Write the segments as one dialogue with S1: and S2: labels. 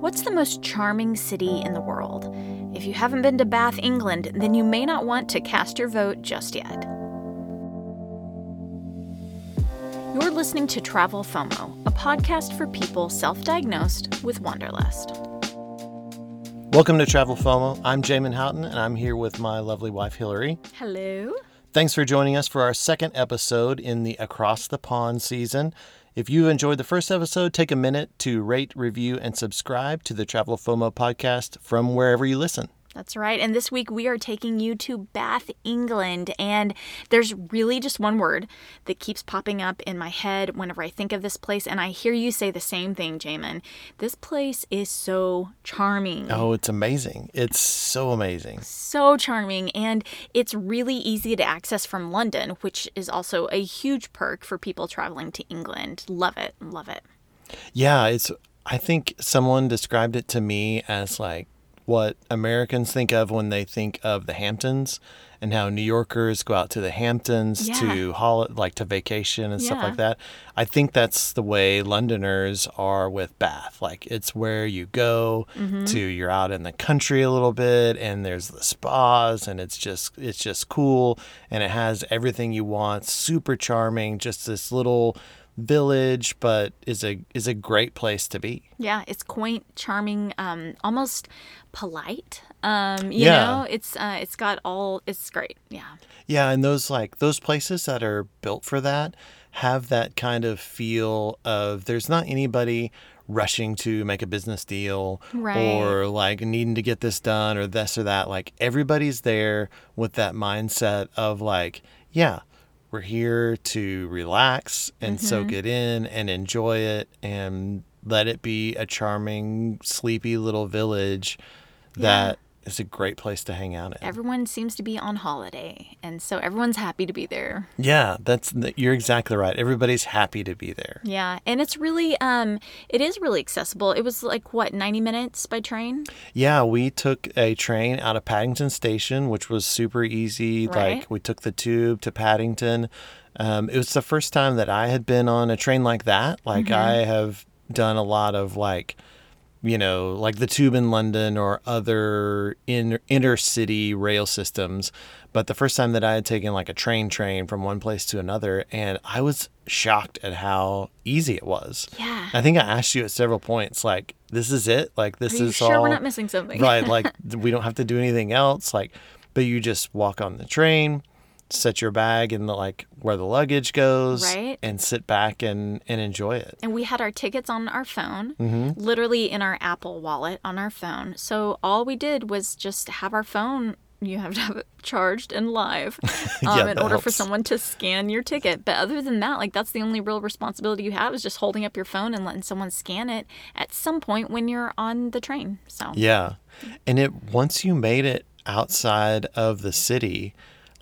S1: What's the most charming city in the world? If you haven't been to Bath, England, then you may not want to cast your vote just yet. You're listening to Travel FOMO, a podcast for people self diagnosed with Wanderlust.
S2: Welcome to Travel FOMO. I'm Jamin Houghton, and I'm here with my lovely wife, Hilarie.
S1: Hello.
S2: Thanks for joining us for our second episode in the Across the Pond season. If you enjoyed the first episode, take a minute to rate, review, and subscribe to the Travel FOMO podcast from wherever you listen.
S1: That's right. And this week we are taking you to Bath, England. And there's really just one word that keeps popping up in my head whenever I think of this place. And I hear you say the same thing, Jamin. This place is so charming.
S2: Oh, it's amazing. It's so amazing.
S1: So charming. And it's really easy to access from London, which is also a huge perk for people traveling to England. Love it. Love it.
S2: Yeah, it's I think someone described it to me as like what Americans think of when they think of the Hamptons and how New Yorkers go out to the Hamptons
S1: Yeah.
S2: to hol- like to vacation and stuff like that. I think that's the way Londoners are with Bath. Like it's where you go
S1: Mm-hmm.
S2: to you're out in the country a little bit and there's the spas and it's just it's just cool and it has everything you want. Super charming, just this little village but is a is a great place to be.
S1: Yeah, it's quaint, charming, um, almost polite. Um, you
S2: Yeah.
S1: know, it's uh, it's got all. It's great. Yeah.
S2: Yeah, and those like those places that are built for that have that kind of feel of there's not anybody rushing to make a business deal
S1: Right.
S2: or like needing to get this done or this or that. Like everybody's there with that mindset of like, yeah, we're here to relax and soak mm-hmm. it in and enjoy it and let it be a charming, sleepy little village that is a great place to hang out in.
S1: Everyone seems to be on holiday, and so everyone's happy to be there.
S2: Yeah, that's you're exactly right. Everybody's happy to be there.
S1: Yeah, and it's really, um, it is really accessible. It was like what ninety minutes by train.
S2: Yeah, we took a train out of Paddington Station, which was super easy.
S1: Right.
S2: Like we took the tube to Paddington. Um, it was the first time that I had been on a train like that. Like
S1: Mm-hmm.
S2: I have done a lot of like, you know, like the tube in London or other in inner city rail systems. But the first time that I had taken like a train train from one place to another, and I was shocked at how easy it was.
S1: Yeah.
S2: I think I asked you at several points, like, this is it? Like, this
S1: Are you
S2: is
S1: sure
S2: all.
S1: we're not missing something?
S2: right. Like, we don't have to do anything else. Like, but you just walk on the train, set your bag in the, like, where the luggage goes,
S1: Right.
S2: and sit back and, and enjoy it.
S1: And we had our tickets on our phone,
S2: Mm-hmm.
S1: literally in our Apple wallet on our phone. So all we did was just have our phone. You have to have it charged and live um,
S2: Yeah,
S1: in order for someone to scan your ticket. But other than that, like that's the only real responsibility you have is just holding up your phone and letting someone scan it at some point when you're on the train. So
S2: Yeah. And it, once you made it outside of the city,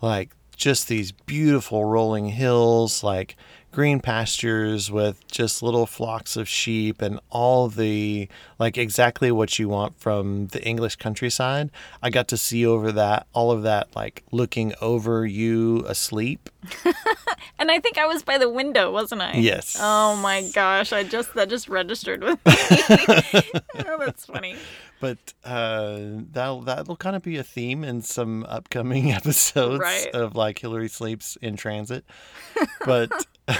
S2: like, just these beautiful rolling hills, like green pastures with just little flocks of sheep and all the like exactly what you want from the English countryside. I got to see over that all of that like looking over you asleep.
S1: And I think I was by the window, wasn't I?
S2: Yes.
S1: Oh my gosh, I just that just registered with me. oh, that's funny.
S2: But uh, that'll that'll kind of be a theme in some upcoming episodes
S1: Right.
S2: of like Hilarie sleeps in transit. But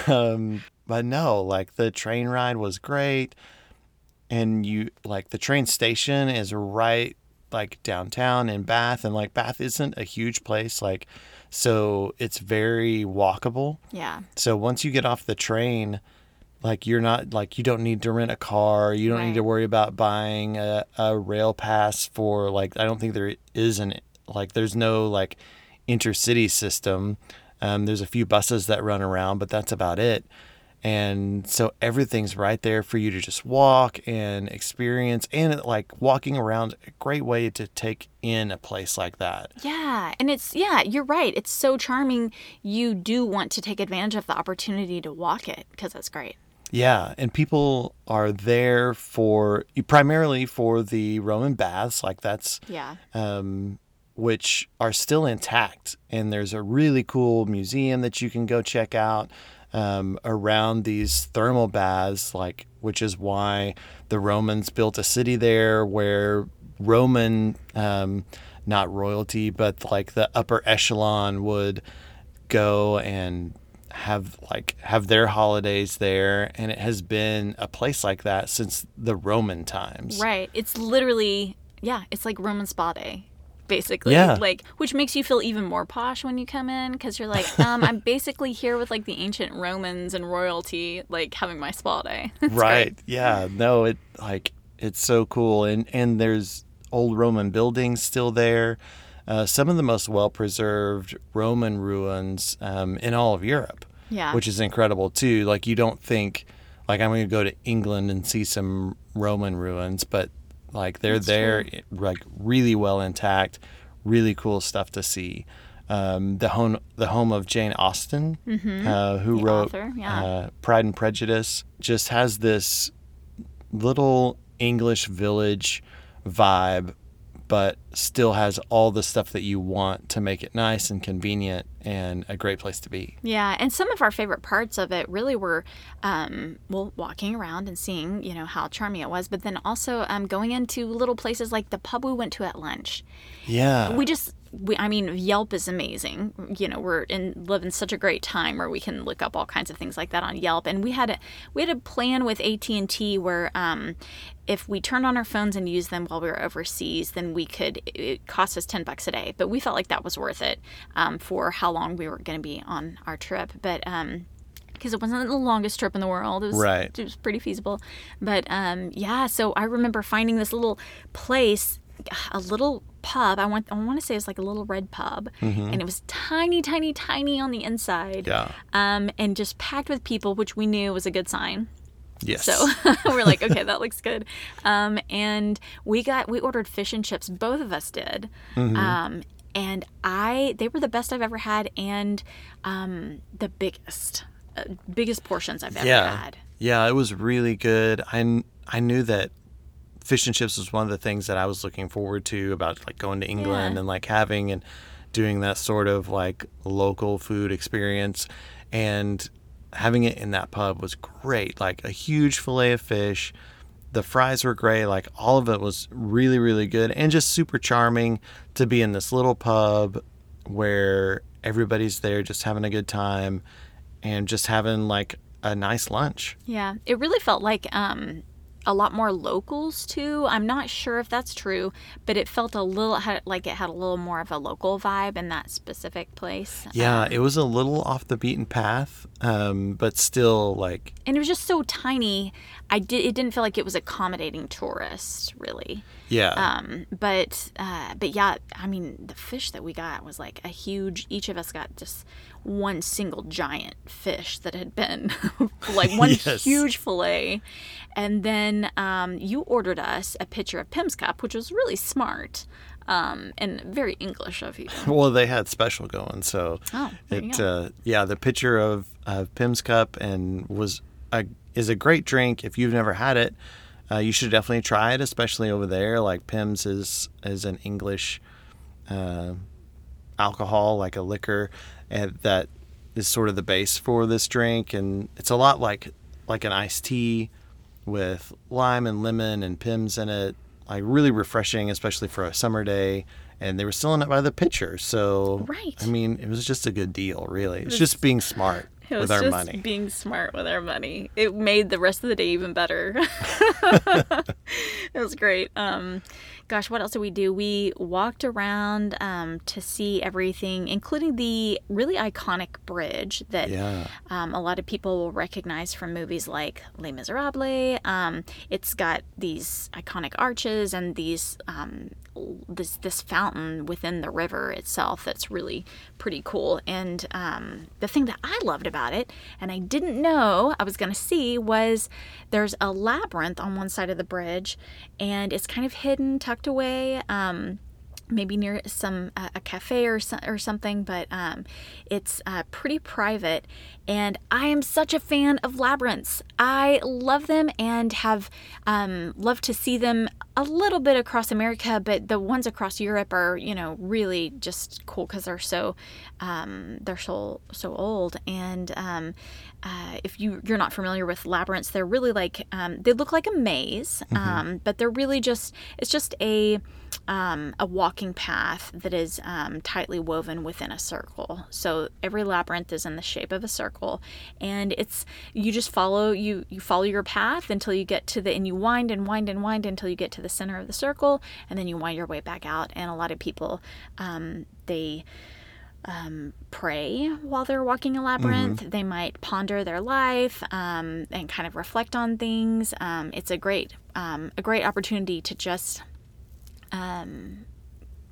S2: um, but no, like the train ride was great, and you like the train station is right like downtown in Bath, and like Bath isn't a huge place, like so it's very walkable.
S1: Yeah.
S2: So once you get off the train, like you're not like you don't need to rent a car. You don't
S1: Right.
S2: need to worry about buying a, a rail pass for like I don't think there is an like there's no like intercity system. Um, there's a few buses that run around, but that's about it. And so everything's right there for you to just walk and experience. And like walking around, a great way to take in a place like that.
S1: Yeah, and it's yeah, you're right. It's so charming. You do want to take advantage of the opportunity to walk it because that's great.
S2: Yeah, and people are there for primarily for the Roman baths, like that's
S1: Yeah.
S2: um, which are still intact. And there's a really cool museum that you can go check out. um, around these thermal baths, like which is why the Romans built a city there where Roman, um, not royalty, but like the upper echelon would go and have like have their holidays there and it has been a place like that since the roman times
S1: Right. It's literally yeah, it's like Roman spa day. Basically,
S2: Yeah.
S1: like which makes you feel even more posh when you come in because you're like, um, I'm basically here with like the ancient Romans and royalty, like having my spa day.
S2: Right
S1: great.
S2: yeah no it like it's so cool and and there's old roman buildings still there uh, some of the most well preserved roman ruins um, in all of europe
S1: Yeah.
S2: which is incredible too like you don't think like i'm going to go to england and see some roman ruins but like they're
S1: That's
S2: there
S1: true.
S2: like really well intact really cool stuff to see um, the home the home of Jane Austen, uh, who
S1: Mm-hmm. The
S2: wrote
S1: yeah.
S2: uh, Pride and Prejudice, just has this little English village vibe, but still has all the stuff that you want to make it nice and convenient and a great place to be.
S1: Yeah, and some of our favorite parts of it really were, um, well, walking around and seeing, you know, how charming it was, but then also um, going into little places like the pub we went to at lunch.
S2: Yeah.
S1: we just we, i mean yelp is amazing you know we're in living such a great time where we can look up all kinds of things like that on yelp and we had a we had a plan with at&t where um, if we turned on our phones and used them while we were overseas then we could it cost us 10 bucks a day but we felt like that was worth it um, for how long we were going to be on our trip but um, because it wasn't the longest trip in the world. It was
S2: Right.
S1: It was pretty feasible, but um, yeah. So I remember finding this little place, a little pub. I want I want to say it was like a little red pub, and it was tiny, tiny, tiny on the inside.
S2: Yeah.
S1: Um, and just packed with people, which we knew was a good sign.
S2: Yes.
S1: So we're like, okay, that looks good. Um, and we got we ordered fish and chips. Both of us did. Um, and I they were the best I've ever had, and um, the biggest, uh, biggest portions I've ever
S2: yeah.
S1: had.
S2: Yeah, it was really good. I, I knew that fish and chips was one of the things that I was looking forward to about like going to England
S1: Yeah.
S2: and like having and doing that sort of like local food experience and having it in that pub was great. Like a huge fillet of fish. The fries were great. Like all of it was really, really good and just super charming to be in this little pub where everybody's there just having a good time and just having like a nice lunch.
S1: Yeah, it really felt like um, a lot more locals too. I'm not sure if that's true, but it felt a little like it had a little more of a local vibe in that specific place.
S2: Yeah,
S1: Um,
S2: it was a little off the beaten path, um, but still like
S1: and it was just so tiny. I did. It didn't feel like it was accommodating tourists really.
S2: yeah,
S1: Um, but uh, but yeah, I mean the fish that we got was like a huge. Each of us got just one single giant fish that had been like one
S2: Yes.
S1: huge fillet, and then um, you ordered us a pitcher of Pimm's Cup, which was really smart. Um, and very English of you.
S2: well they had special going, so
S1: Oh,
S2: it uh, yeah the pitcher of of Pimm's Cup and was a is a great drink if you've never had it. Uh, you should definitely try it, especially over there. Like Pimm's is is an English uh, alcohol, like a liquor, and that is sort of the base for this drink, and it's a lot like like an iced tea with lime and lemon and Pimm's in it. Like really refreshing, especially for a summer day. And they were selling it by the pitcher, so
S1: Right.
S2: I mean, it was just a good deal, really. It's just being smart
S1: It was
S2: with our
S1: just
S2: money.
S1: being smart with our money. It made the rest of the day even better. it was great. Um, gosh, what else did we do? We walked around um, to see everything, including the really iconic bridge that
S2: Yeah.
S1: um, a lot of people will recognize from movies like Les Miserables. Um, it's got these iconic arches and these um, this this fountain within the river itself that's really pretty cool. And um, the thing that I loved about it, and I didn't know I was going to see, was there's a labyrinth on one side of the bridge, and it's kind of hidden, tucked away. Um, maybe near some uh, a cafe or so, or something but um, it's uh, pretty private. And i am such a fan of labyrinths. I love them and have um, loved to see them a little bit across America, but the ones across Europe are, you know, really just cool because they're so um, they're so so old. And um, uh, if you you're not familiar with labyrinths, they're really like um, they look like a maze, um, but they're really just it's just a um, a walking path that is um, tightly woven within a circle. So every labyrinth is in the shape of a circle, and it's you just follow you you follow your path until you get to the and you wind and wind and wind until you get to the center of the circle, and then you wind your way back out. And a lot of people um, they um, pray while they're walking a labyrinth. They might ponder their life um, and kind of reflect on things. Um, it's a great um, a great opportunity to just um,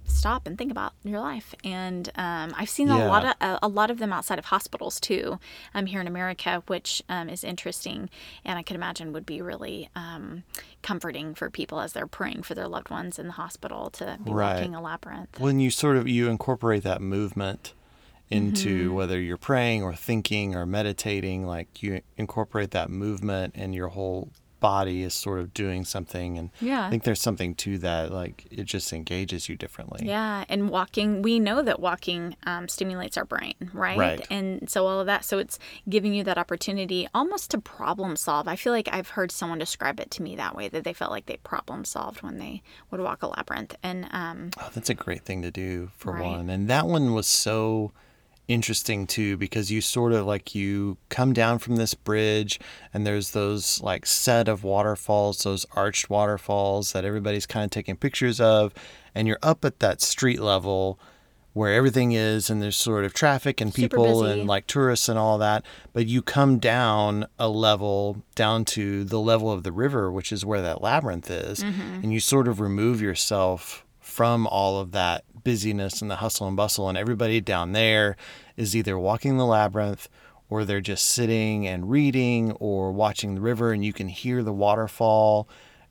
S1: stop and think about your life. And um, I've seen a lot of a, a lot of them outside of hospitals too, um, here in America, which um, is interesting, and I could imagine would be really um, comforting for people as they're praying for their loved ones in the hospital to be
S2: Right.
S1: walking a labyrinth.
S2: when you sort of you incorporate that movement into
S1: Mm-hmm.
S2: whether you're praying or thinking or meditating like you incorporate that movement and your whole body is sort of doing something and
S1: Yeah.
S2: i think there's something to that like it just engages you differently
S1: Yeah, and walking, we know that walking um, stimulates our brain, right?
S2: Right.
S1: And so all of that, so it's giving you that opportunity almost to problem solve. I feel like I've heard someone describe it to me that way, that they felt like they problem solved when they would walk a labyrinth. And um,
S2: oh, that's a great thing to do for
S1: Right.
S2: one and that one was so interesting too because you sort of like you come down from this bridge and there's those like set of waterfalls those arched waterfalls that everybody's kind of taking pictures of and you're up at that street level where everything is and there's sort of traffic and people and like tourists and all that but you come down a level down to the level of the river which is where that labyrinth is mm-hmm. and you sort of remove yourself from all of that busyness and the hustle and bustle and everybody down there is either walking the labyrinth or they're just sitting and reading or watching the river and you can hear the waterfall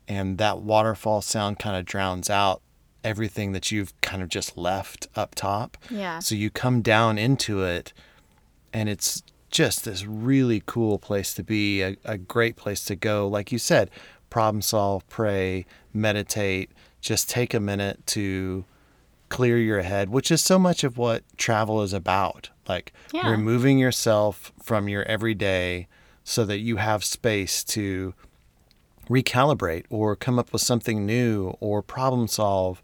S2: and that waterfall sound kind of drowns out everything that you've kind of just left up top.
S1: Yeah.
S2: So you come down into it and it's just this really cool place to be, a, a great place to go. Like you said, problem solve, pray, meditate, just take a minute to clear your head, which is so much of what travel is about. Like
S1: Yeah.
S2: removing yourself from your everyday so that you have space to recalibrate or come up with something new or problem solve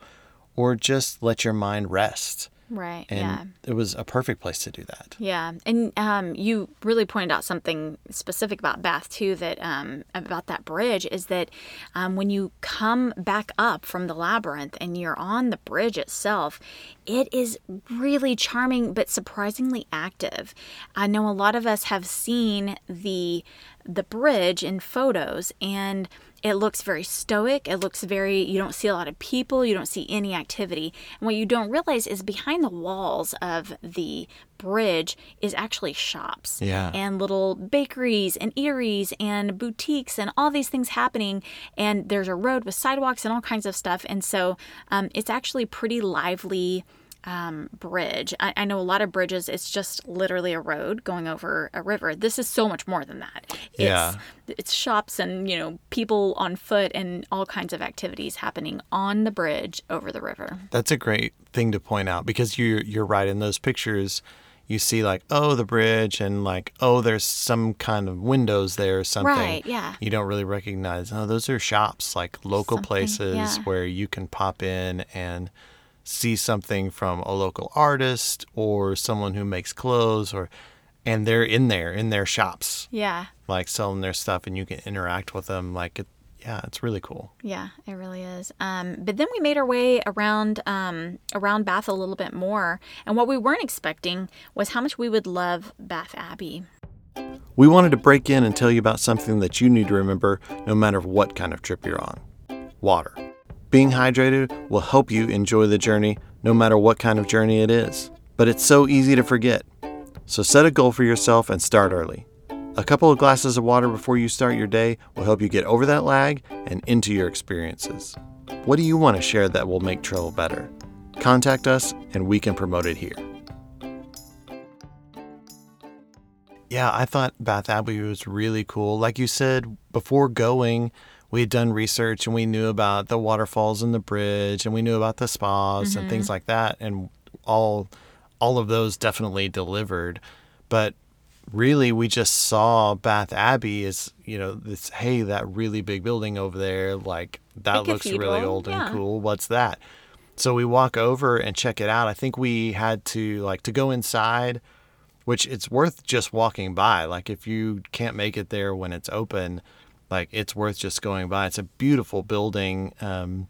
S2: or just let your mind rest.
S1: Right.
S2: And
S1: yeah.
S2: it was a perfect place to do that.
S1: Yeah, and um, you really pointed out something specific about Bath too. That um, about that bridge is that um, when you come back up from the labyrinth and you're on the bridge itself, it is really charming but surprisingly active. I know a lot of us have seen the the bridge in photos and it looks very stoic. It looks very, you don't see a lot of people, you don't see any activity. And what you don't realize is behind the walls of the bridge is actually shops
S2: Yeah.
S1: and little bakeries and eateries and boutiques and all these things happening. And there's a road with sidewalks and all kinds of stuff. And so um, it's actually pretty lively um, bridge. I, I know a lot of bridges, it's just literally a road going over a river. This is so much more than that. It's,
S2: Yeah.
S1: It's shops and, you know, people on foot and all kinds of activities happening on the bridge over the river.
S2: That's a great thing to point out because you you're right in those pictures you see like oh the bridge and like oh there's some kind of windows there or something.
S1: Right, yeah.
S2: You don't really recognize. Oh, those are shops like local
S1: Something,
S2: places
S1: yeah.
S2: where you can pop in and see something from a local artist or someone who makes clothes or and they're in there in their shops
S1: Yeah.
S2: like selling their stuff and you can interact with them like it yeah it's really cool
S1: Yeah, it really is. Um, but then we made our way around um, around Bath a little bit more, and what we weren't expecting was how much we would love Bath Abbey.
S2: we wanted to break in and tell you about something that you need to remember no matter what kind of trip you're on water being hydrated will help you enjoy the journey no matter what kind of journey it is but it's so easy to forget so set a goal for yourself and start early a couple of glasses of water before you start your day will help you get over that lag and into your experiences. What do you want to share that will make travel better? Contact us and we can promote it here. Yeah, I thought Bath Abbey was really cool. Like you said, before going, we had done research and we knew about the waterfalls and the bridge and we knew about the spas and things mm-hmm. like that and all all of those definitely delivered. But really we just saw Bath Abbey as you know this hey that really big building over there like that
S1: The
S2: looks really old
S1: yeah.
S2: and cool. What's that? So we walk over and check it out. I think we had to like to go inside which it's worth just walking by. Like if you can't make it there when it's open like it's worth just going by it's a beautiful building um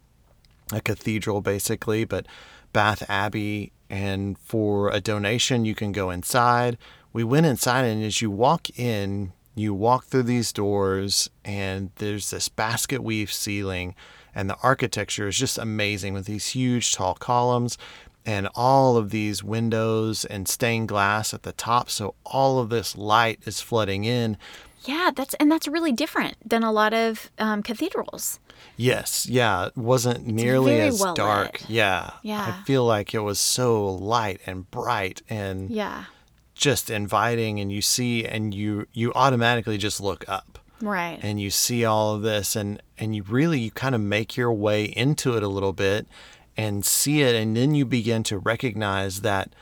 S2: a cathedral basically, but Bath Abbey. And for a donation, you can go inside. We went inside, and as you walk in, you walk through these doors, and there's this basket weave ceiling, and the architecture is just amazing with these huge tall columns and all of these windows and stained glass at the top. So all of this light is flooding in.
S1: Yeah, that's and that's really different than a lot of um, cathedrals.
S2: Yes, yeah, it wasn't nearly as
S1: well
S2: dark.
S1: lit.
S2: Yeah.
S1: Yeah.
S2: I feel like it was so light and bright and
S1: Yeah,
S2: just inviting and you see and you you automatically just look up
S1: right.
S2: and you see all of this and and you really you kind of make your way into it a little bit and see it and then you begin to recognize that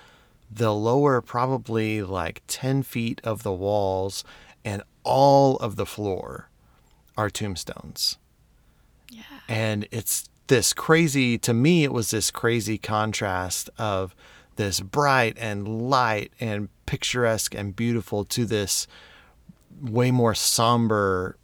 S2: the lower probably like 10 feet of the walls and all of the floor are tombstones.
S1: Yeah,
S2: and it's this crazy to me it was this crazy contrast of this bright and light and picturesque and beautiful to this way more somber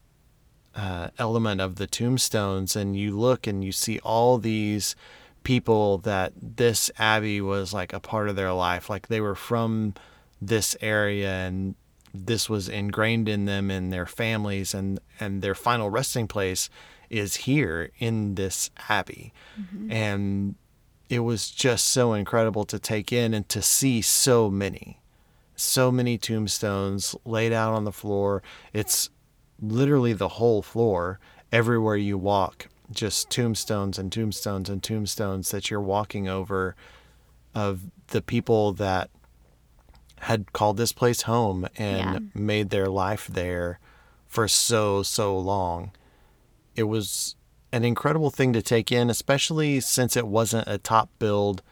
S2: uh, element of the tombstones. And you look and you see all these people that this abbey was like a part of their life. Like they were from this area and this was ingrained in them and their families and and their final resting place is here in this abbey. Mm-hmm. And it was just so incredible to take in and to see so many so many tombstones laid out on the floor. It's literally the whole floor everywhere you walk just tombstones and tombstones and tombstones that you're walking over of the people that had called this place home and
S1: Yeah.
S2: made their life there for so so long. It was an incredible thing to take in especially since it wasn't a top build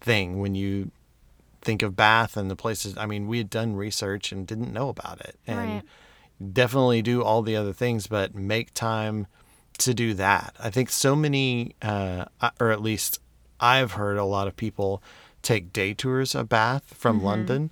S2: thing when you think of bath and the places. I mean we had done research and didn't know about it and
S1: Right.
S2: definitely do all the other things but make time to do that. I think so many uh, or at least i've heard a lot of people take day tours of bath from london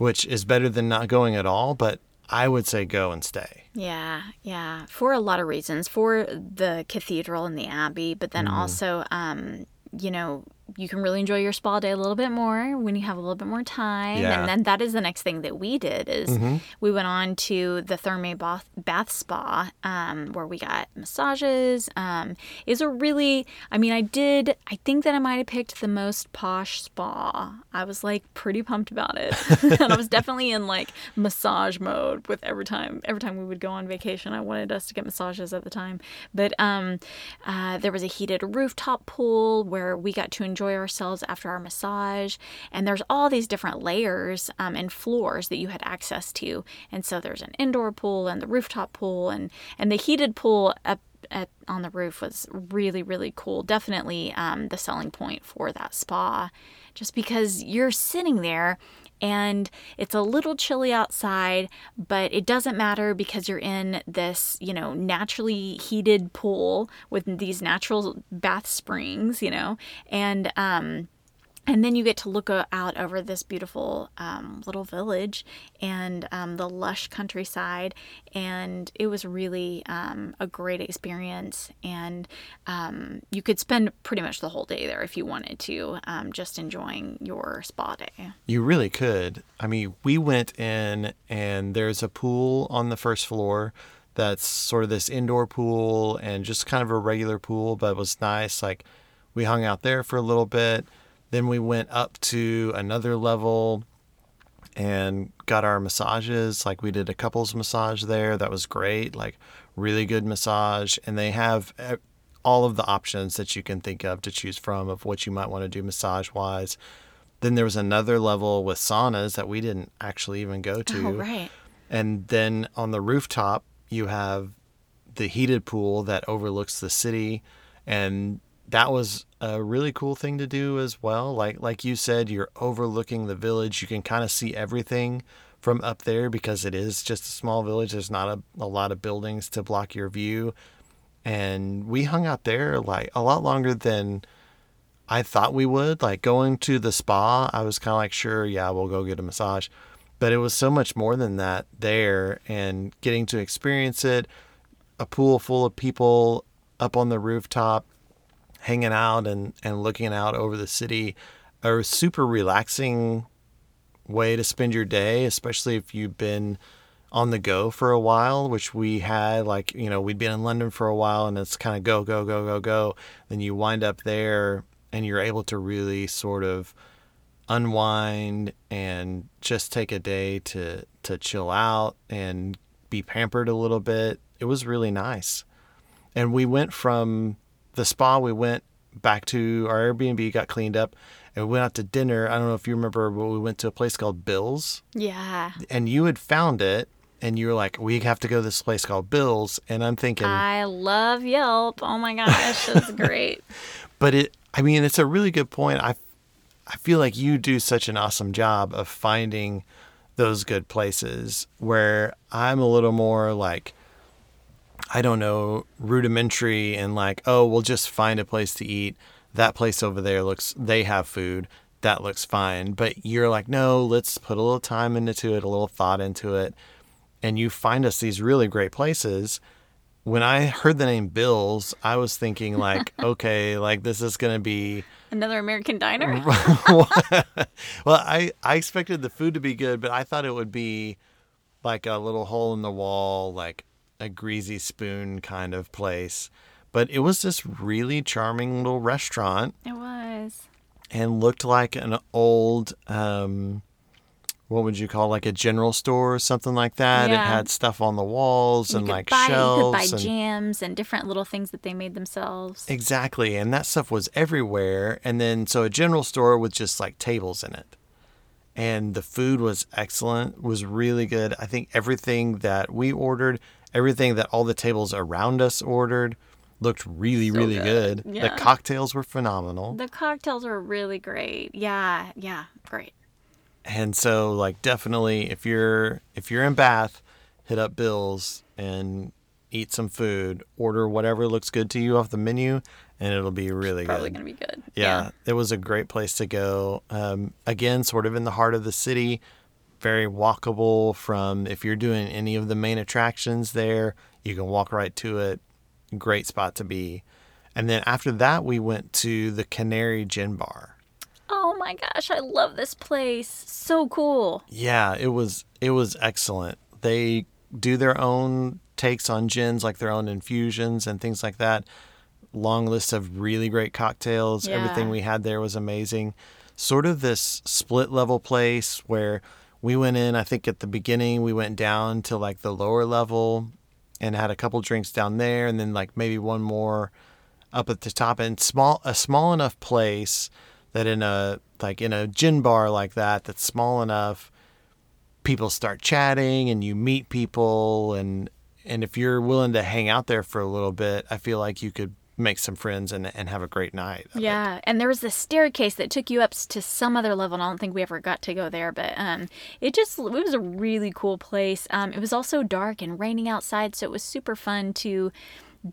S2: which is better than not going at all but i would say go and stay
S1: Yeah, yeah, for a lot of reasons. For the cathedral and the abbey, but then also, um, you know, you can really enjoy your spa day a little bit more when you have a little bit more time.
S2: Yeah.
S1: And then that is the next thing that we did is we went on to the Thermae Bath, Bath Spa um, where we got massages. Um, was a really, I mean, I did, I think that I might have picked the most posh spa. I was like pretty pumped about it. and I was definitely in like massage mode with every time, every time we would go on vacation, I wanted us to get massages at the time. But um, uh, there was a heated rooftop pool where we got to enjoy ourselves after our massage. And there's all these different layers um, and floors that you had access to. And so there's an indoor pool and the rooftop pool and, and the heated pool up at, on the roof was really, really cool. Definitely um, the selling point for that spa, just because you're sitting there and it's a little chilly outside, but it doesn't matter because you're in this, you know, naturally heated pool with these natural bath springs, you know, and, um, and then you get to look out over this beautiful um, little village and um, the lush countryside. And it was really um, a great experience. And um, you could spend pretty much the whole day there if you wanted to, um, just enjoying your spa day.
S2: You really could. I mean, we went in and there's a pool on the first floor that's sort of this indoor pool and just kind of a regular pool, but it was nice. Like we hung out there for a little bit. Then we went up to another level and got our massages. Like we did a couples massage there. That was great. Like really good massage. And they have eh, all of the options that you can think of to choose from of what you might want to do massage wise. Then there was another level with saunas that we didn't actually even go to.
S1: Oh, right.
S2: And then on the rooftop, you have the heated pool that overlooks the city, and that was a really cool thing to do as well. Like like you said, you're overlooking the village. You can kind of see everything from up there because it is just a small village. There's not a, a lot of buildings to block your view. And we hung out there like a lot longer than I thought we would. Like going to the spa, I was kind of like, sure, yeah, we'll go get a massage. But it was so much more than that there and getting to experience it. A pool full of people up on the rooftop, hanging out and, and looking out over the city. A super relaxing way to spend your day, especially if you've been on the go for a while, which we had. Like, you know, we'd been in London for a while and it's kind of go, go, go, go, go. Then you wind up there and you're able to really sort of unwind and just take a day to to chill out and be pampered a little bit. It was really nice. And we went from the spa, we went back to our Airbnb, got cleaned up, and we went out to dinner. I don't know if you remember, but we went to a place called Bill's.
S1: Yeah.
S2: And you had found it, and you were like, "We have to go to this place called Bill's." And I'm thinking,
S1: I love Yelp. Oh my gosh, that's great.
S2: but it, I mean, it's a really good point. I, I feel like you do such an awesome job of finding those good places where I'm a little more like. I don't know, rudimentary and like, oh, we'll just find a place to eat. That place over there looks they have food. That looks fine. But you're like no let's put a little time into it a little thought into it. And you find us these really great places. When i heard the name bills i was thinking like okay like this is going to be
S1: another american diner?
S2: Well i i expected the food to be good but i thought it would be like a little hole in the wall like a greasy spoon kind of place but it was this really charming little restaurant.
S1: It was.
S2: And looked like an old, um, what would you call like a general store or something like that?
S1: Yeah.
S2: It had stuff on the walls
S1: You
S2: and like
S1: buy,
S2: shelves.
S1: You could buy
S2: and,
S1: jams and different little things that they made themselves.
S2: Exactly. And that stuff was everywhere. And then, so a general store with just like tables in it. And the food was excellent, was really good. I think everything that we ordered, everything that all the tables around us ordered, looked really,
S1: So
S2: really
S1: good.
S2: good.
S1: Yeah.
S2: The cocktails were phenomenal.
S1: The cocktails were really great. Yeah, yeah, great.
S2: and so like definitely if you're if you're in Bath, hit up Bill's and eat some food. Order whatever looks good to you off the menu, and it'll be really
S1: Probably
S2: good.
S1: gonna be good.
S2: yeah, it was a great place to go. Um, again, sort of in the heart of the city, very walkable from if you're doing any of the main attractions there, you can walk right to it. Great spot to be. And then after that, we went to the Canary Gin Bar.
S1: Oh my gosh, I love this place. So cool.
S2: Yeah, it was it was excellent. They do their own takes on gins, like their own infusions and things like that. Long list of really great cocktails.
S1: Yeah.
S2: Everything we had there was amazing. Sort of this split level place where we went in, I think at the beginning we went down to like the lower level and had a couple drinks down there and then like maybe one more up at the top and small a small enough place that in a like in a gin bar like that that's small enough people start chatting and you meet people and and if you're willing to hang out there for a little bit i feel like you could make some friends and, and have a great night of it.
S1: Yeah, and there was this staircase that took you up to some other level, and I don't think we ever got to go there. But um, it just it was a really cool place. Um, it was also dark and raining outside, so it was super fun to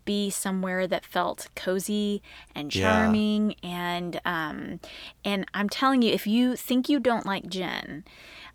S1: be somewhere that felt cozy and
S2: Yeah.
S1: charming. And um, and I'm telling you, if you think you don't like gin.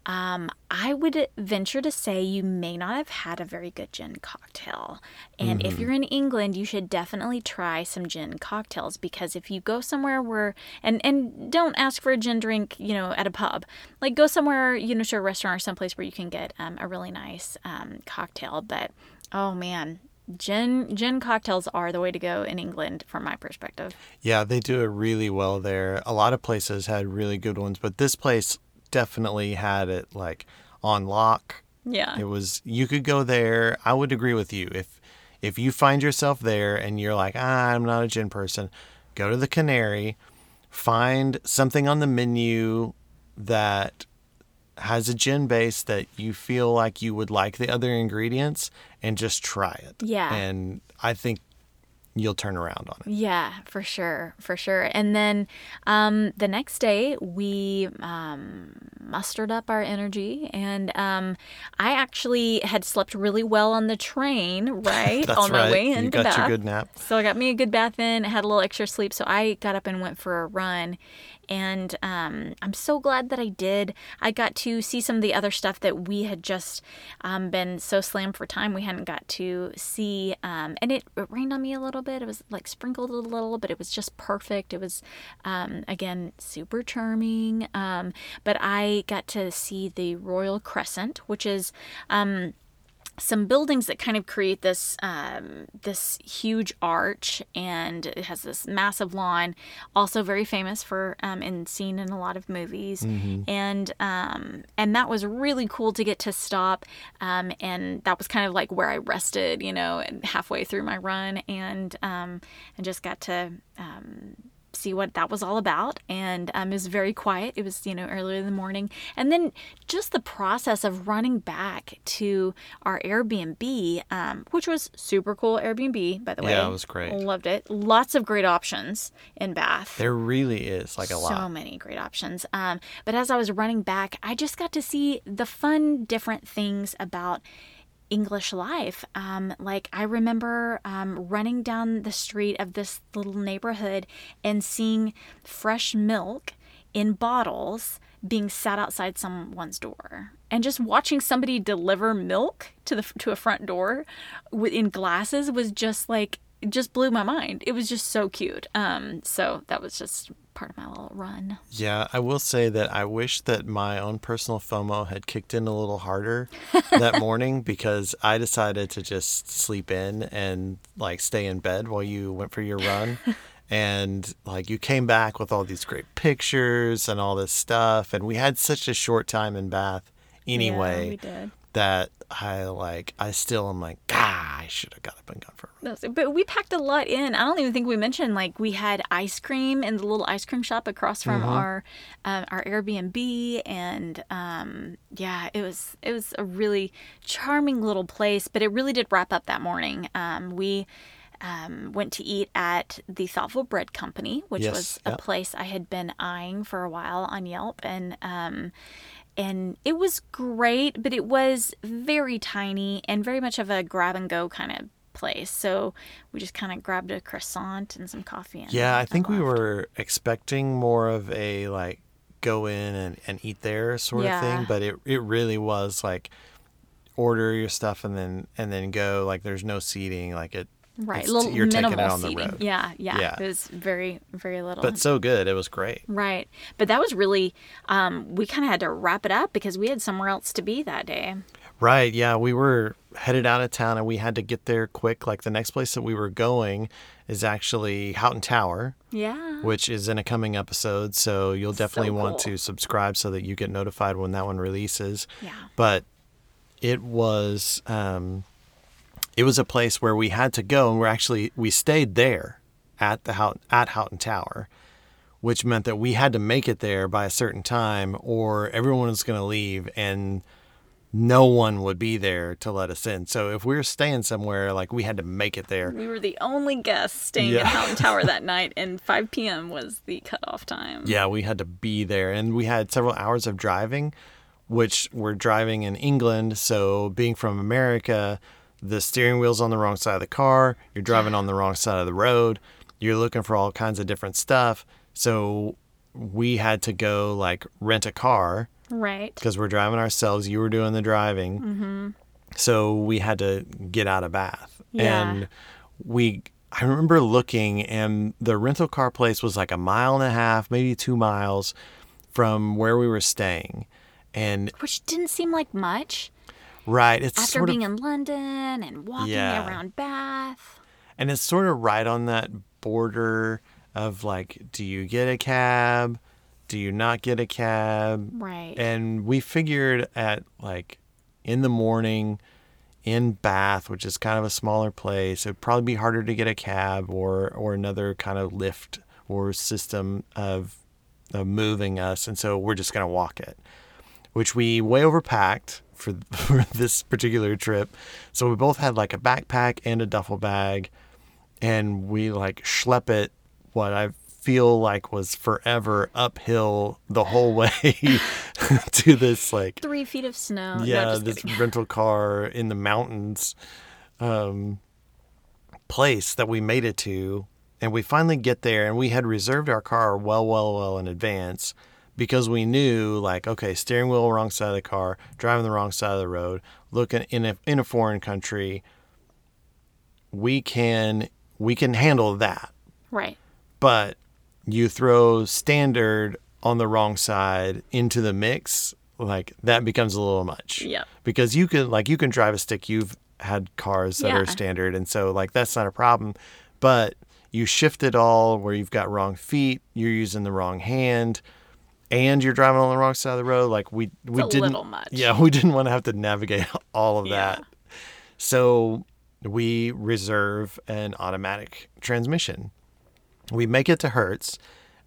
S1: Um, I would venture to say you may not have had a very good gin cocktail. And if you're in England, you should definitely try some gin cocktails because if you go somewhere where and and don't ask for a gin drink, you know, at a pub. Like go somewhere, you know, to a restaurant or someplace where you can get um, a really nice um, cocktail. But oh man, gin gin cocktails are the way to go in England from my perspective.
S2: yeah they do it really well there a lot of places had really good ones but this place definitely had it like on lock
S1: Yeah.
S2: It was you could go there. I would agree with you. If if you find yourself there and you're like, ah, I'm not a gin person, go to the Canary, find something on the menu that has a gin base that you feel like you would like the other ingredients and just try it.
S1: Yeah.
S2: And I think you'll turn around on it.
S1: Yeah, for sure, for sure. And then um, the next day, we um, mustered up our energy, and um, I actually had slept really well on the train, right,
S2: That's
S1: on my
S2: right.
S1: way
S2: you
S1: into
S2: got
S1: Bath.
S2: your good nap.
S1: So I got me a good bath in, had a little extra sleep. So I got up and went for a run. And um, I'm so glad that I did. I got to see some of the other stuff that we had just um, been so slammed for time. We hadn't got to see. Um, and it, it rained on me a little bit. It was like sprinkled a little, but it was just perfect. It was, um, again, super charming. Um, but I got to see the Royal Crescent, which is. Um, some buildings that kind of create this um, this huge arch, and it has this massive lawn. Also very famous for um, and seen in a lot of movies, and um, and that was really cool to get to stop. Um, and that was kind of like where I rested, you know, halfway through my run, and um, and just got to. See what that was all about and um, it was very quiet it was you know earlier in the morning and then just the process of running back to our airbnb um, which was super cool airbnb by the way
S2: Yeah, it was great.
S1: loved it lots of great options in bath
S2: There really is like a
S1: so
S2: lot.
S1: So many great options. Um, but as I was running back, I just got to see the fun, different things about English life. Um, like I remember um, running down the street of this little neighborhood and seeing fresh milk in bottles being sat outside someone's door and just watching somebody deliver milk to the to a front door in glasses was just like just blew my mind. It was just so cute. Um, so that was just part of my little run.
S2: Yeah, I will say that I wish that my own personal FOMO had kicked in a little harder that morning because I decided to just sleep in and like stay in bed while you went for your run. And like you came back with all these great pictures and all this stuff. And we had such a short time in Bath anyway
S1: yeah, we did.
S2: That I like, I still am like, ah, I should have got up and gone for a run.
S1: But we packed a lot in. I don't even think we mentioned like we had ice cream in the little ice cream shop across from our uh, our Airbnb, and um, yeah, it was it was a really charming little place. But it really did wrap up that morning. Um, we. Um, went to eat at the Thoughtful Bread Company, which
S2: Yes,
S1: was a
S2: yep.
S1: place I had been eyeing for a while on Yelp, and um, and it was great, but it was very tiny and very much of a grab and go kind of place. So we just kind of grabbed a croissant and some coffee. And
S2: Yeah, I think we were expecting more of a like go in and, and eat there sort
S1: Yeah.
S2: of thing, but it it really was like order your stuff and then and then go. Like there's no seating. Like it
S1: right.
S2: it's-
S1: little
S2: you're taking
S1: minimal
S2: it on the
S1: seating.
S2: road.
S1: Yeah, yeah,
S2: Yeah.
S1: It was very very little.
S2: but so good. It was great.
S1: right, but that was really um, we kind of had to wrap it up because we had somewhere else to be that day.
S2: Right. Yeah, we were headed out of town and we had to get there quick. Like the next place that we were going is actually Houghton Tower,
S1: Yeah.
S2: which is in a coming episode. So you'll definitely want
S1: cool.
S2: to subscribe so that you get notified when that one releases.
S1: Yeah.
S2: But it was um, it was a place where we had to go, and we're actually we stayed there at the Hout, at Houghton Tower, which meant that we had to make it there by a certain time, or everyone was going to leave, and no one would be there to let us in. So if we were staying somewhere, like we had to make it there.
S1: We were the only guests staying
S2: Yeah.
S1: at Houghton Tower that night, and 5 p.m. was the cutoff time.
S2: Yeah, we had to be there, and we had several hours of driving, which we're driving in England. So, being from America, the steering wheel's on the wrong side of the car. You're driving on the wrong side of the road. You're looking for all kinds of different stuff. So, we had to go like rent a car
S1: Right.
S2: because we're driving ourselves. You were doing the driving. Mm-hmm. So, we had to get out of Bath.
S1: Yeah.
S2: And we, I remember looking, and the rental car place was like a mile and a half, maybe two miles from where we were staying. And
S1: Which didn't seem like much
S2: right, it's
S1: after being
S2: of,
S1: in London and walking
S2: Yeah.
S1: around Bath.
S2: and it's sort of right on that border of like, do you get a cab? Do you not get a cab?
S1: Right.
S2: And we figured at like in the morning in Bath, which is kind of a smaller place, it'd probably be harder to get a cab or or another kind of lift or system of of moving us, and so we're just gonna walk it. which we way overpacked for for this particular trip. So we both had like a backpack and a duffel bag, and we like schlep it. What I feel like was forever uphill the whole way to this like
S1: Three feet of snow. No,
S2: yeah
S1: just
S2: this rental car in the mountains um, place that we made it to and we finally get there and we had reserved our car well well well in advance because we knew like okay steering wheel wrong side of the car driving the wrong side of the road looking in a, in a foreign country we can we can handle that
S1: Right.
S2: but you throw standard on the wrong side into the mix, like that becomes a little much.
S1: Yep.
S2: Because you can like you can drive a stick. You've had cars that
S1: Yeah.
S2: are standard, and so like that's not a problem. But you shift it all where you've got wrong feet, you're using the wrong hand, and you're driving on the wrong side of the road. Like we we
S1: a
S2: didn't.
S1: little much.
S2: Yeah, we didn't want to have to navigate all of
S1: Yeah.
S2: that. So we reserve an automatic transmission. We make it to Hertz,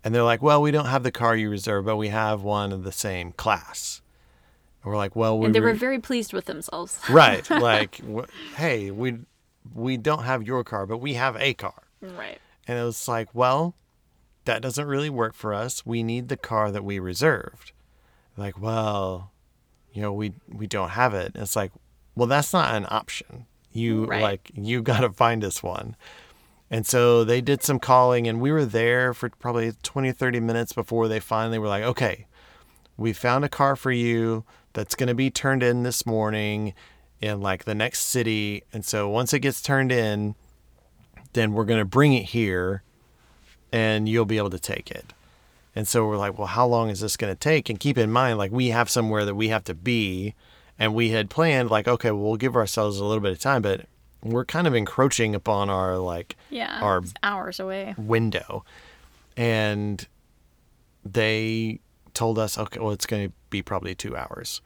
S2: and they're like, "Well, we don't have the car you reserved, but we have one of the same class." And we're like, "Well, we
S1: And they
S2: re-
S1: were very pleased with themselves.
S2: right, like, w- hey, we we don't have your car, but we have a car."
S1: right.
S2: And it was like, "Well, that doesn't really work for us. We need the car that we reserved." Like, well, you know, we we don't have it. It's like, well, that's not an option. You
S1: Right.
S2: like you got to find us one. And so they did some calling and we were there for probably 20 30 minutes before they finally were like, "Okay, we found a car for you that's going to be turned in this morning in like the next city. And so once it gets turned in, then we're going to bring it here and you'll be able to take it." And so we're like, well, how long is this going to take? And keep in mind, like, we have somewhere that we have to be. And we had planned, like, okay, well, we'll give ourselves a little bit of time, but we're kind of encroaching upon our, like,
S1: Yeah.
S2: Our-
S1: hours away.
S2: window. And they told us, okay, well, it's going to be probably two hours.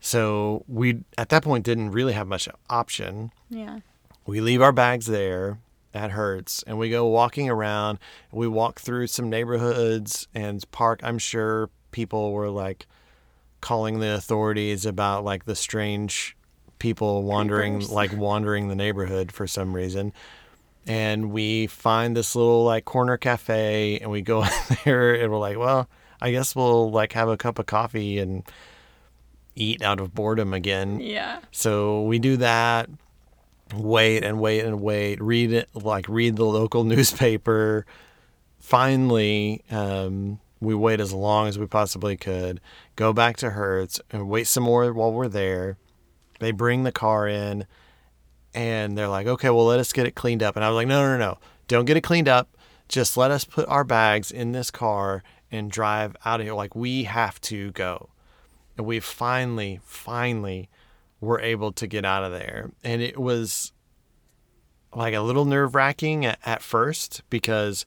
S2: So we, at that point, didn't really have much option
S1: Yeah.
S2: we leave our bags there at Hertz and we go walking around. We walk through some neighborhoods and park. I'm sure people were like calling the authorities about like the strange people wandering,
S1: Creepers.
S2: like wandering the neighborhood for some reason. And we find this little like corner cafe and we go in there and we're like, well, I guess we'll like have a cup of coffee and eat out of boredom again.
S1: Yeah.
S2: So we do that, wait and wait and wait, read it, like read the local newspaper. Finally, um, we wait as long as we possibly could, go back to Hertz and wait some more while we're there. They bring the car in and they're like, okay, well, let us get it cleaned up. And I was like, no, no, no, don't get it cleaned up. Just let us put our bags in this car and drive out of here. Like, we have to go. And we finally, finally were able to get out of there. And it was like a little nerve wracking at, at first because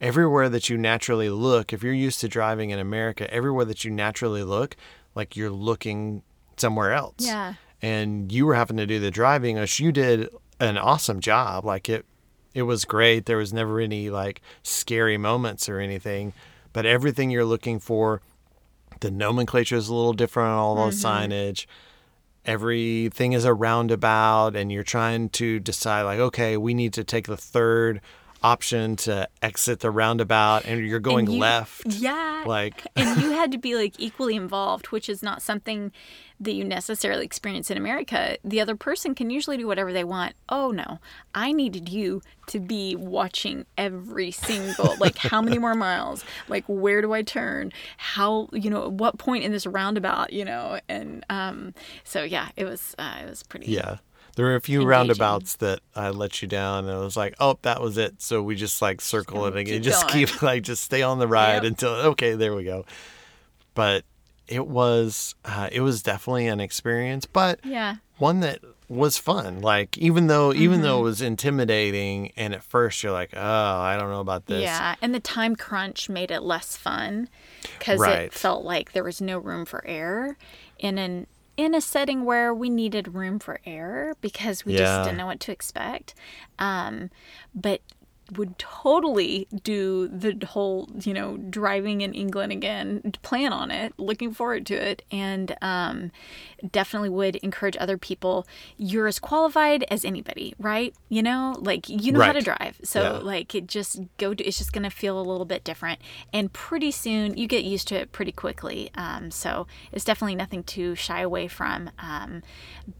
S2: everywhere that you naturally look, if you're used to driving in America, everywhere that you naturally look, like you're looking somewhere else.
S1: Yeah.
S2: And you were having to do the driving, which you did an awesome job. Like it, it was great. There was never any like scary moments or anything, but everything you're looking for, the nomenclature is a little different on all those mm-hmm. signage everything is a roundabout and you're trying to decide like okay we need to take the third option to exit the roundabout and you're going
S1: you-
S2: left
S1: Yeah.
S2: like
S1: and you had to be like equally involved, which is not something that you necessarily experience in America. The other person can usually do whatever they want. Oh no, I needed you to be watching every single like how many more miles, like where do I turn, how you know what point in this roundabout, you know, and um, so yeah, it was uh, it was pretty.
S2: yeah there were a few
S1: Engaging.
S2: roundabouts that I let you down and it was like oh that was it so we just like circle it again just
S1: going.
S2: keep like just stay on the ride
S1: Yep.
S2: until okay there we go but it was uh, it was definitely an experience but
S1: Yeah.
S2: one that was fun. Like even though even
S1: Mm-hmm.
S2: though it was intimidating, and at first you're like, oh, I don't know about this.
S1: Yeah, and the time crunch made it less fun because
S2: Right.
S1: it felt like there was no room for error in an in a setting where we needed room for error because we
S2: Yeah.
S1: just didn't know what to expect. Um, but would totally do the whole, you know, driving in England again, plan on it, looking forward to it, and um, definitely would encourage other people. You're as qualified as anybody, right? You know, like you know how to drive. So,
S2: Yeah.
S1: like, it just go to, it's just going to feel a little bit different. And pretty soon you get used to it pretty quickly. Um, so, it's definitely nothing to shy away from. Um,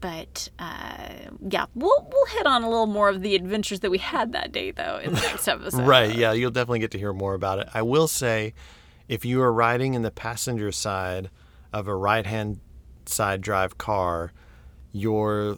S1: but uh, yeah, we'll, we'll hit on a little more of the adventures that we had that day, though, next episode.
S2: Right. Yeah, you'll definitely get to hear more about it. I will say, if you are riding in the passenger side of a right hand side drive car, your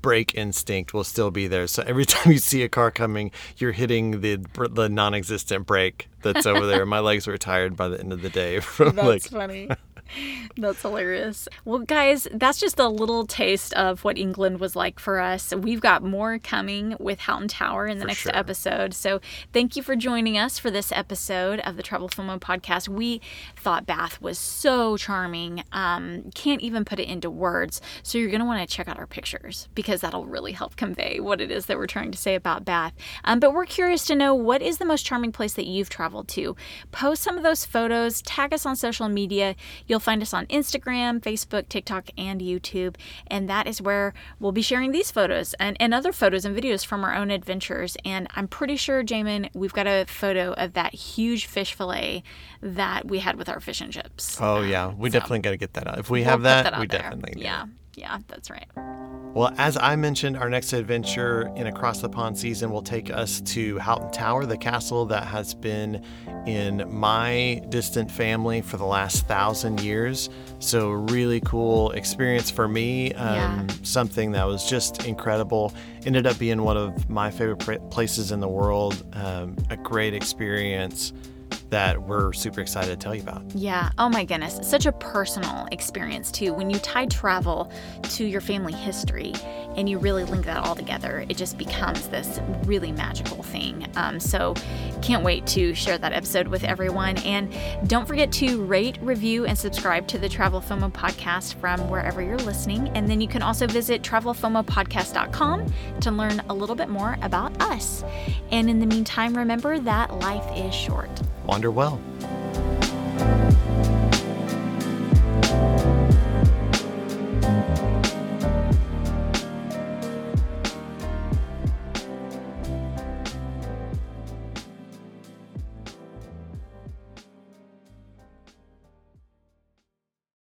S2: brake instinct will still be there. So every time you see a car coming, you're hitting the the non-existent brake that's over there. My legs were tired by the end of the day from
S1: That's
S2: like
S1: funny. That's hilarious. Well, guys, that's just a little taste of what England was like for us. We've got more coming with Houghton Tower in the next
S2: sure.
S1: episode. So, thank you for joining us for this episode of the Travel FOMO podcast. We thought Bath was so charming. Um, can't even put it into words. So, you're going to want to check out our pictures because that'll really help convey what it is that we're trying to say about Bath. Um, but we're curious to know what is the most charming place that you've traveled to. Post some of those photos, tag us on social media. You'll find us on Instagram, Facebook, TikTok, and YouTube. And that is where we'll be sharing these photos and, and other photos and videos from our own adventures. And I'm pretty sure, Jamin, we've got a photo of that huge fish fillet that we had with our fish and chips.
S2: Oh yeah, we definitely got to get that out. If we
S1: We'll
S2: have
S1: put
S2: that, we
S1: there.
S2: definitely do.
S1: Yeah, yeah, that's right.
S2: Well, as I mentioned, our next adventure in Across the Pond season will take us to Houghton Tower, the castle that has been in my distant family for the last thousand years. So, really cool experience for me. Um,
S1: Yeah.
S2: Something that was just incredible. Ended up being one of my favorite places in the world. Um, a great experience that we're super excited to tell you about.
S1: Yeah. Oh my goodness. Such a personal experience, too. When you tie travel to your family history and you really link that all together, it just becomes this really magical thing. Um, so, can't wait to share that episode with everyone. And don't forget to rate, review, and subscribe to the Travel FOMO podcast from wherever you're listening. And then you can also visit travelfomopodcast.com to learn a little bit more about us. And in the meantime, remember that life is short.
S2: Wander well.